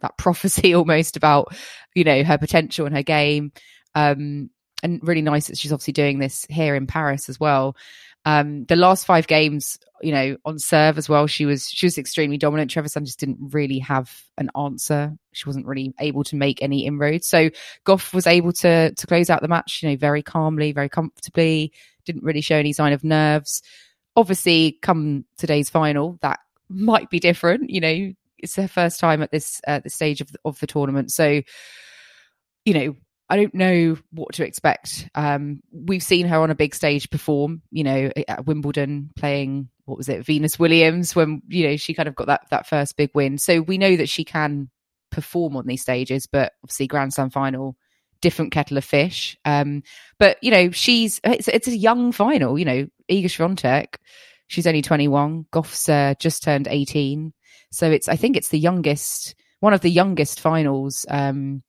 Speaker 3: that [LAUGHS] prophecy almost about, you know, her potential and her game. Um, and really nice that she's obviously doing this here in Paris as well. Um, the last five games, you know, on serve as well, she was she was extremely dominant. Trevisan just didn't really have an answer. She wasn't really able to make any inroads. So Gauff was able to to close out the match, you know, very calmly, very comfortably. Didn't really show any sign of nerves. Obviously, come today's final, that might be different. You know, it's her first time at this uh, the stage of the, of the tournament, so you know I don't know what to expect. Um, we've seen her on a big stage perform, you know, at Wimbledon playing what was it, Venus Williams, when you know she kind of got that that first big win. So we know that she can perform on these stages, but obviously Grand Slam final, different kettle of fish. Um, but you know, she's it's it's a young final. You know, Iga Swiatek, she's only twenty one. Gauff's uh, just turned eighteen, so it's I think it's the youngest, one of the youngest finals. Um,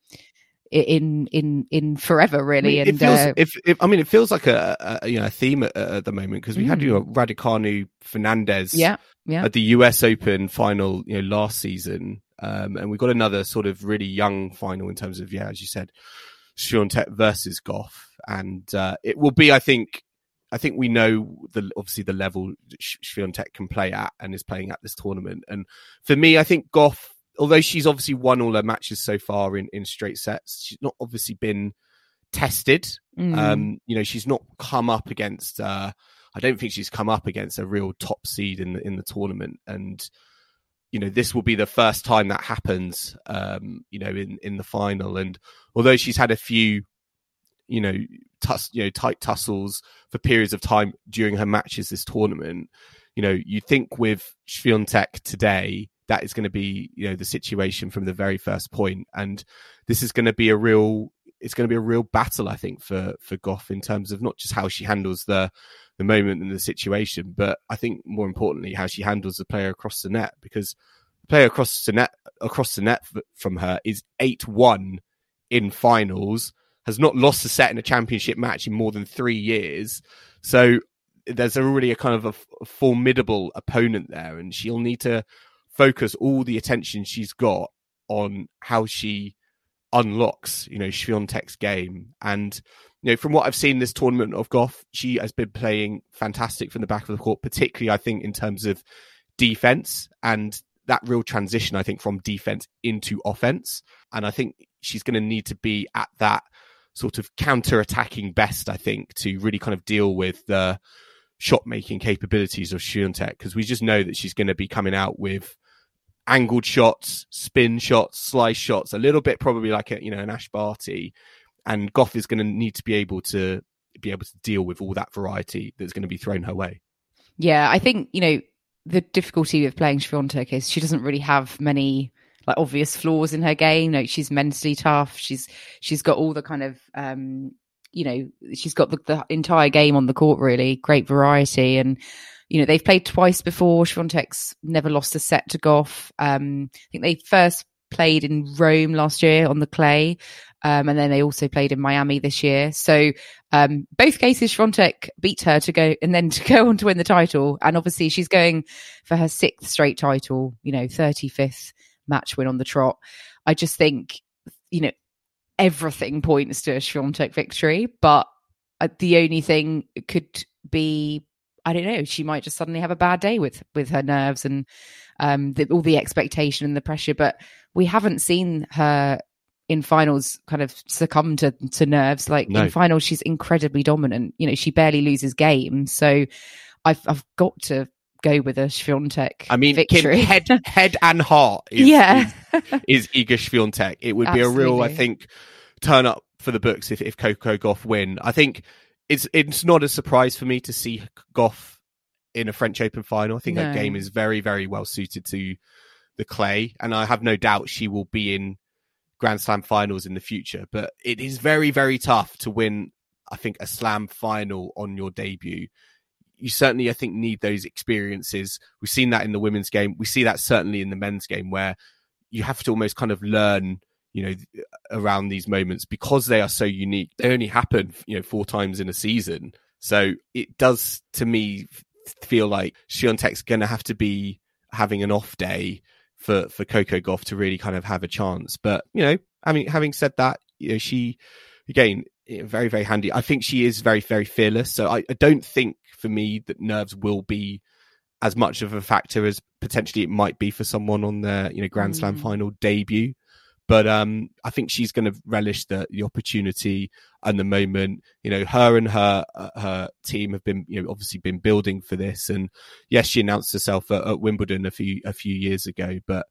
Speaker 3: in in in forever really
Speaker 2: I mean,
Speaker 3: and
Speaker 2: it feels,
Speaker 3: uh,
Speaker 2: if, if, i mean it feels like a, a you know a theme at, at the moment because we
Speaker 3: Mm.
Speaker 2: had you know Raducanu Fernandez
Speaker 3: yeah yeah
Speaker 2: at the US Open final you know last season um and we've got another sort of really young final in terms of yeah as you said Swiatek versus Gauff and uh it will be I think I think we know the obviously the level that can play at and is playing at this tournament and for me I think Gauff although she's obviously won all her matches so far in, in straight sets, she's not obviously been tested.
Speaker 3: Mm.
Speaker 2: Um, you know, she's not come up against. Uh, I don't think she's come up against a real top seed in the in the tournament, and you know, this will be the first time that happens. Um, you know, in in the final, and although she's had a few, you know, tuss, you know, tight tussles for periods of time during her matches this tournament, you know, you think with Swiatek today that is going to be you know the situation from the very first point and this is going to be a real it's going to be a real battle i think for for gauff in terms of not just how she handles the the moment and the situation but i think more importantly how she handles the player across the net because the player across the net across the net from her is 8-1 in finals has not lost a set in a championship match in more than 3 years. So there's already a kind of a formidable opponent there and she'll need to focus all the attention she's got on how she unlocks, you know, Swiatek's game. And, you know, from what I've seen this tournament of Gauff, she has been playing fantastic from the back of the court, particularly, I think, in terms of defense and that real transition, I think, from defense into offense. And I think she's going to need to be at that sort of counter attacking best, I think, to really kind of deal with the shot making capabilities of Swiatek because we just know that she's going to be coming out with angled shots, spin shots, slice shots, a little bit probably like a, you know an Ash Barty, and Gauff is going to need to be able to be able to deal with all that variety that's going to be thrown her way.
Speaker 3: Yeah, I think you know the difficulty with playing Swiatek is she doesn't really have many like obvious flaws in her game. Like she's mentally tough. She's she's got all the kind of um you know she's got the, the entire game on the court really great variety and you know they've played twice before. Swiatek's never lost a set to Gauff. Um, I think they first played in Rome last year on the clay. Um, and then they also played in Miami this year. So um, both cases, Swiatek beat her to go and then [LAUGHS] to go on to win the title. And obviously, she's going for her sixth straight title. You know, thirty fifth match win on the trot. I just think, you know, everything points to a Swiatek victory, but uh, the only thing could be, I don't know, she might just suddenly have a bad day with with her nerves and um, the, all the expectation and the pressure. But we haven't seen her in finals kind of succumb to, to nerves. Like
Speaker 2: No.
Speaker 3: in finals, she's incredibly dominant. You know, she barely loses games. So I've I've got to go with a Swiatek
Speaker 2: I mean,
Speaker 3: victory.
Speaker 2: Kim, head [LAUGHS] head and heart is,
Speaker 3: yeah,
Speaker 2: is, [LAUGHS] is Iga Swiatek. It would be a real, I think, turn up for the books if, if Coco Gauff win. I think it's it's not a surprise for me to see Gauff in a French Open final. I think that
Speaker 3: No.
Speaker 2: game is very, very well suited to the clay, and I have no doubt she will be in Grand Slam finals in the future. But it is very, very tough to win. I think a Slam final on your debut. you certainly, I think, need those experiences. We've seen that in the women's game. We see that certainly in the men's game where you have to almost kind of learn, you know, around these moments because they are so unique. They only happen, you know, four times in a season. So it does to me feel like Swiatek's going to have to be having an off day for, for Coco Gauff to really kind of have a chance. But, you know, I mean, having said that, you know, she, again, very, very handy. I think she is very, very fearless. So I, I don't think for me that nerves will be as much of a factor as potentially it might be for someone on their, you know, Grand Slam
Speaker 3: Mm.
Speaker 2: final debut. But um, I think she's going to relish the the opportunity and the moment. You know, her and her uh, her team have been, you know, obviously been building for this. And yes, she announced herself at, at Wimbledon a few a few years ago. But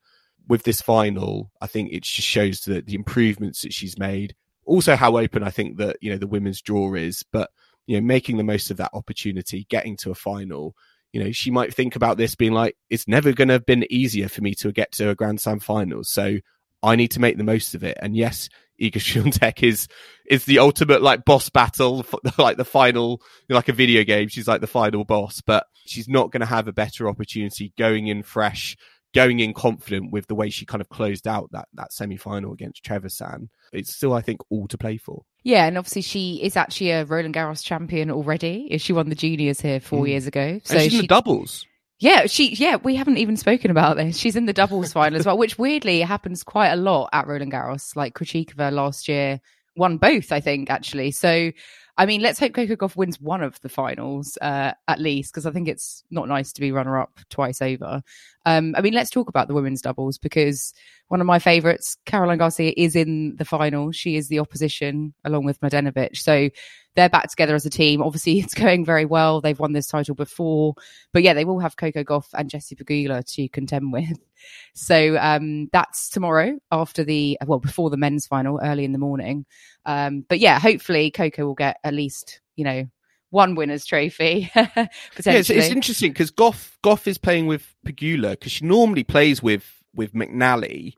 Speaker 2: with this final, I think it just shows that the improvements that she's made. Also, how open I think that you know the women's draw is. But you know, making the most of that opportunity, getting to a final. You know, she might think about this being like, it's never going to have been easier for me to get to a Grand Slam final. So I need to make the most of it. And yes, Iga Swiatek [LAUGHS] is is the ultimate like boss battle, [LAUGHS] like the final, like a video game. She's like the final boss, but she's not going to have a better opportunity going in fresh, going in confident with the way she kind of closed out that that semi final against Trevisan. It's still, I think, all to play for.
Speaker 3: Yeah, and obviously she is actually a Roland Garros champion already. She won the juniors here four
Speaker 2: Mm.
Speaker 3: years ago.
Speaker 2: So
Speaker 3: So
Speaker 2: she's in the doubles.
Speaker 3: Yeah, she yeah, we haven't even spoken about this. She's in the doubles final as well, which weirdly happens quite a lot at Roland Garros. Like Krejcikova last year won both, I think, actually. So I mean, let's hope Coco Gauff wins one of the finals, uh, at least, because I think it's not nice to be runner up twice over. Um, I mean, let's talk about the women's doubles because one of my favorites, Caroline Garcia, is in the final. She is the opposition along with Mladenovic. So they're back together as a team. Obviously, [LAUGHS] it's going very well. They've won this title before, but yeah, they will have Coco Gauff and Jessie Pegula to contend with. [LAUGHS] So um, that's tomorrow after the well before the men's final, early in the morning. Um, but yeah, hopefully Coco will get at least you know one winner's trophy potentially. [LAUGHS]
Speaker 2: Yeah, it's, it's interesting because Gauff Gauff is playing with Pegula because she normally plays with with McNally.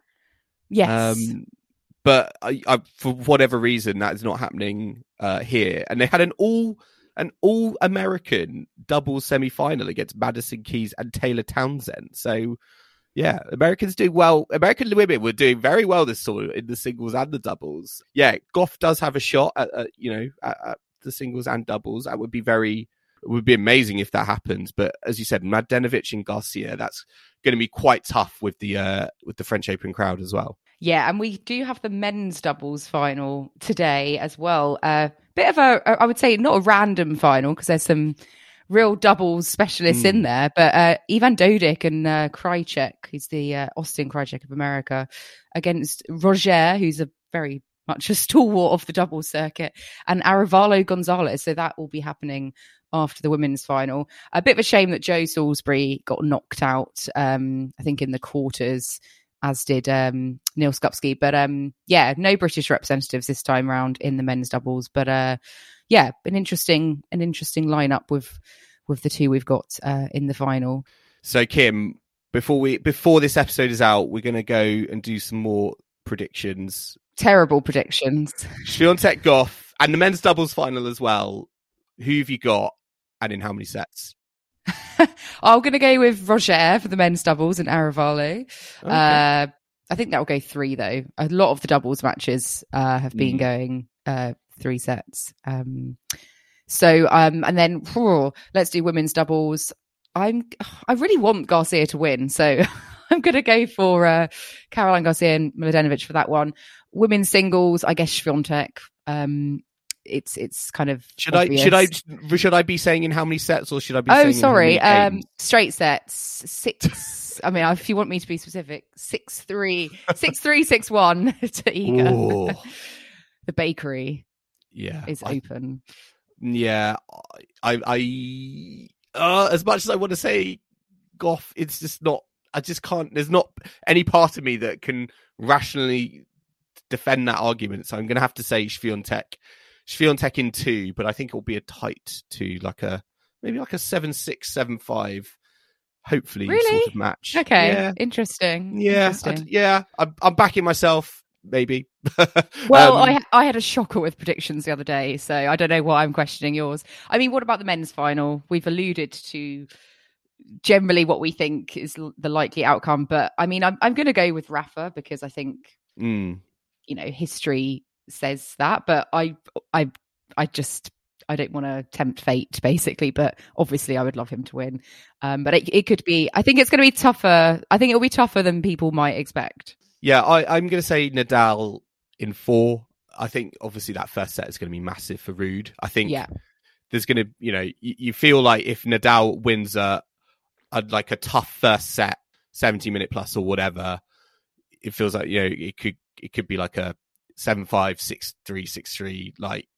Speaker 3: yes.
Speaker 2: Um, but I, I, for whatever reason, that is not happening uh, here. And they had an all an all American double semi final against Madison Keys and Taylor Townsend. So yeah, Americans do well. American women were doing very well this sort in the singles and the doubles. Yeah, Gauff does have a shot at, at you know at, at the singles and doubles. That would be very it would be amazing if that happens. But as you said, Mladenovic and Garcia, that's going to be quite tough with the uh, with the French Open crowd as well.
Speaker 3: Yeah, and we do have the men's doubles final today as well. A uh, bit of a, I would say, not a random final because there's some real doubles specialists
Speaker 2: Mm.
Speaker 3: in there. But uh, Ivan Dodig and uh, Krajicek, who's the uh, Austin Krajicek of America, against Rojer, who's a very much a stalwart of the doubles circuit, and Arevalo Gonzalez. So that will be happening after the women's final. A bit of a shame that Joe Salisbury got knocked out. Um, I think in the quarters as did um, Neil Skupski. But um, yeah, no British representatives this time round in the men's doubles. But uh, yeah, an interesting an interesting lineup with with the two we've got uh, in the final.
Speaker 2: So Kim, before we before this episode is out, we're going to go and do some more predictions.
Speaker 3: Terrible predictions.
Speaker 2: Swiatek Gauff and the men's doubles final as well. Who have you got, and in how many sets? [LAUGHS]
Speaker 3: I'm going to go with Rojer for the men's doubles and Arevalo.
Speaker 2: Okay.
Speaker 3: Uh, I think that will go three though. A lot of the doubles matches uh, have been
Speaker 2: Mm.
Speaker 3: going uh, three sets. Um, so um, and then let's do women's doubles. I'm I really want Garcia to win, so [LAUGHS] I'm going to go for uh, Caroline Garcia and Mladenovic for that one. Women's singles, I guess Swiatek. Um, it's it's kind of
Speaker 2: should I should. I should I be saying in how many sets, or should I be?
Speaker 3: Oh,
Speaker 2: saying in how
Speaker 3: sorry. Um, straight sets. Six. I mean, if you want me to be specific, six three, six three, six one [LAUGHS] to Iga. [LAUGHS] The bakery
Speaker 2: yeah,
Speaker 3: is
Speaker 2: I-
Speaker 3: open.
Speaker 2: yeah. I, I, uh, as much as I want to say Gauff, it's just not. I just can't. There's not any part of me that can rationally defend that argument. So I'm going to have to say Swiatek. Swiatek in two, but I think it will be a tight two, like a maybe like a seven six seven five. Hopefully,
Speaker 3: Really?
Speaker 2: sort of match.
Speaker 3: Okay,
Speaker 2: Yeah,
Speaker 3: interesting.
Speaker 2: yeah,
Speaker 3: interesting.
Speaker 2: Yeah. I'm, I'm backing myself. Maybe [LAUGHS]
Speaker 3: Well,
Speaker 2: Um,
Speaker 3: I I had a shocker with predictions the other day, so I don't know why I'm questioning yours. I mean, what about the men's final? We've alluded to generally what we think is l- the likely outcome, but I mean, I'm I'm going to go with Rafa because I think
Speaker 2: mm,
Speaker 3: you know history says that, but I I I just I don't want to tempt fate, basically. But obviously, I would love him to win. Um, but it, it could be. I think it's going to be tougher. I think it'll be tougher than people might expect.
Speaker 2: yeah, I, I'm going to say Nadal in four. I think obviously that first set is going to be massive for Ruud. I think
Speaker 3: Yeah.
Speaker 2: there's going to, you know, you, you feel like if Nadal wins a, a like a tough first set, 70 minute plus or whatever, it feels like you know it could it could be like a seven five six three six three like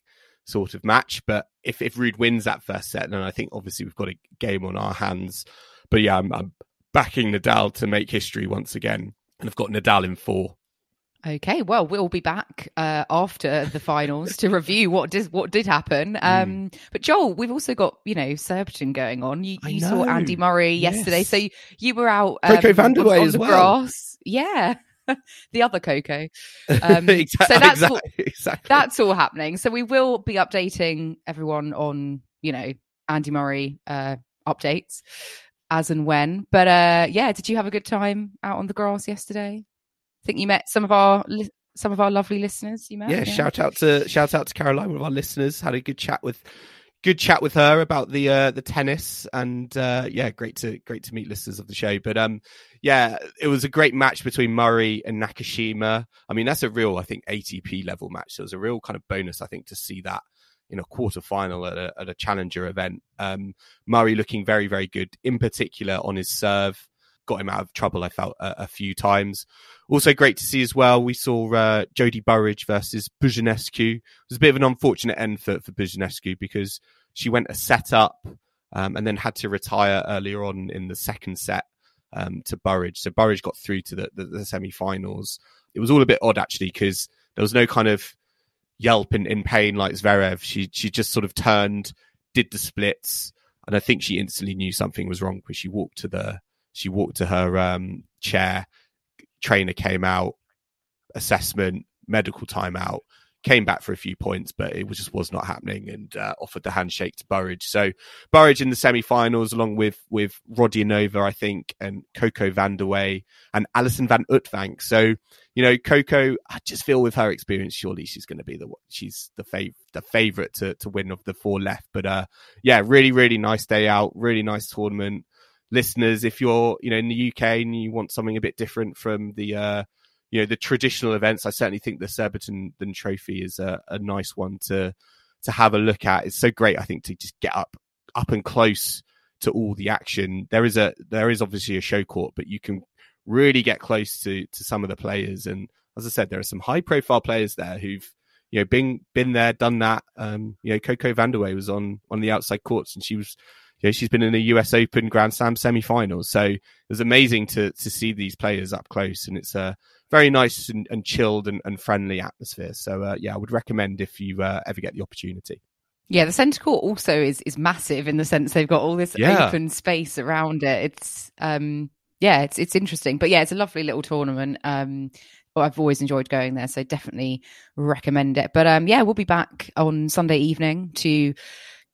Speaker 2: sort of match. But if if Ruud wins that first set, then I think obviously we've got a game on our hands. But yeah, I'm, I'm backing Nadal to make history once again, and I've got Nadal in four.
Speaker 3: Okay, well, we'll be back uh, after the finals to review what did what did happen.
Speaker 2: Hmm.
Speaker 3: Um, But Joel, we've also got you know Surbiton going on. You, you saw. Andy Murray yesterday, so you, you were out
Speaker 2: Coco
Speaker 3: um, on, on
Speaker 2: as well.
Speaker 3: grass. Yeah, [LAUGHS] the other Coco. [LAUGHS] Um,
Speaker 2: exactly,
Speaker 3: so that's all-
Speaker 2: exactly, [LAUGHS] exactly.
Speaker 3: that's all happening. So we will be updating everyone on, you know, Andy Murray uh, updates as and when. But uh, yeah, did you have a good time out on the grass yesterday? I think you met some of our li- some of our lovely listeners. You met,
Speaker 2: yeah, shout out to shout out to Caroline, one of our listeners. Had a good chat with good chat with her about the uh, the tennis, and uh, yeah, great to great to meet listeners of the show. But um, yeah, it was a great match between Murray and Nakashima. I mean, that's a real, I think, ATP level match. So it was a real kind of bonus, I think, to see that in a quarter final at a, at a challenger event. Um, Murray looking very very good, in particular on his serve. Got him out of trouble, I felt, a, a few times. Also great to see as well. We saw uh, Jodie Burrage versus Buzarnescu. It was a bit of an unfortunate end for, for Buzarnescu because she went a set up um, and then had to retire earlier on in the second set um, to Burrage. So Burrage got through to the, the, the semi-finals. It was all a bit odd actually because there was no kind of yelp in, in pain like Zverev. She she just sort of turned, did the splits, and I think she instantly knew something was wrong because she walked to the she walked to her um, chair. Trainer came out, assessment, medical timeout, came back for a few points, but it was just was not happening, and uh, offered the handshake to Burrage. So Burrage in the semi-finals, along with with Rodionova, I think, and Coco Vandeweghe and Alison Van Uytvanck. So you know, Coco, I just feel with her experience, surely she's going to be the she's the fav- the favorite to to win of the four left. But uh, yeah, really, really nice day out, really nice tournament. Listeners, if you're you know in the UK and you want something a bit different from the uh, you know the traditional events, I certainly think the Surbiton Trophy is a, a nice one to to have a look at. It's so great, I think, to just get up up and close to all the action. There is a there is obviously a show court, but you can really get close to to some of the players. And as I said, there are some high profile players there who've you know been been there, done that. Um, you know, Coco Vandeweghe was on on the outside courts, and she was. You know, she's been in the US Open Grand Slam semi-finals, so it was amazing to to see these players up close, and it's a very nice and, and chilled and, and friendly atmosphere. So uh, yeah, I would recommend if you uh, ever get the opportunity.
Speaker 3: Yeah, the centre court also is is massive in the sense they've got all this
Speaker 2: Yeah.
Speaker 3: open space around it. It's um yeah, it's it's interesting. But yeah, it's a lovely little tournament. Um I've always enjoyed going there, so definitely recommend it. But um yeah, we'll be back on Sunday evening to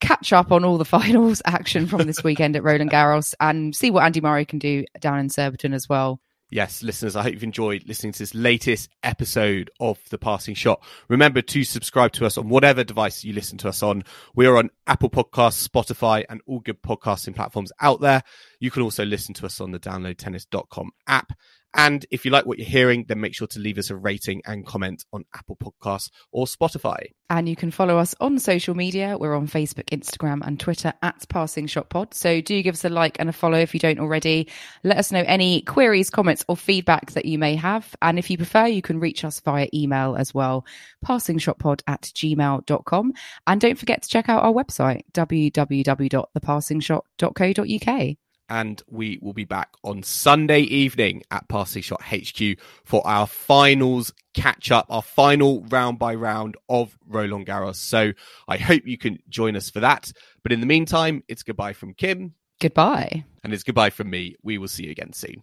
Speaker 3: catch up on all the [LAUGHS] finals action from this weekend at Roland Garros and see what Andy Murray can do down in Surbiton as well.
Speaker 2: Yes, listeners, I hope you've enjoyed listening to this latest episode of The Passing Shot. Remember to subscribe to us on whatever device you listen to us on. We are on Apple Podcasts, Spotify, and all good podcasting platforms out there. You can also listen to us on the downloadtennis.com app. And if you like what you're hearing, then make sure to leave us a rating and comment on Apple Podcasts or Spotify.
Speaker 3: And you can follow us on social media. We're on Facebook, Instagram, and Twitter at Passing Shot Pod. So do give us a like and a follow if you don't already. Let us know any queries, comments, or feedback that you may have. And if you prefer, you can reach us via email as well, passingshotpod at gmail.com. And don't forget to check out our website, www.thepassingshot.co.uk.
Speaker 2: and we will be back on Sunday evening at Passing Shot HQ for our finals catch up, our final round by round of Roland Garros. So I hope you can join us for that. But in the meantime, it's goodbye from Kim
Speaker 3: Goodbye.
Speaker 2: and it's goodbye from me. We will see you again soon.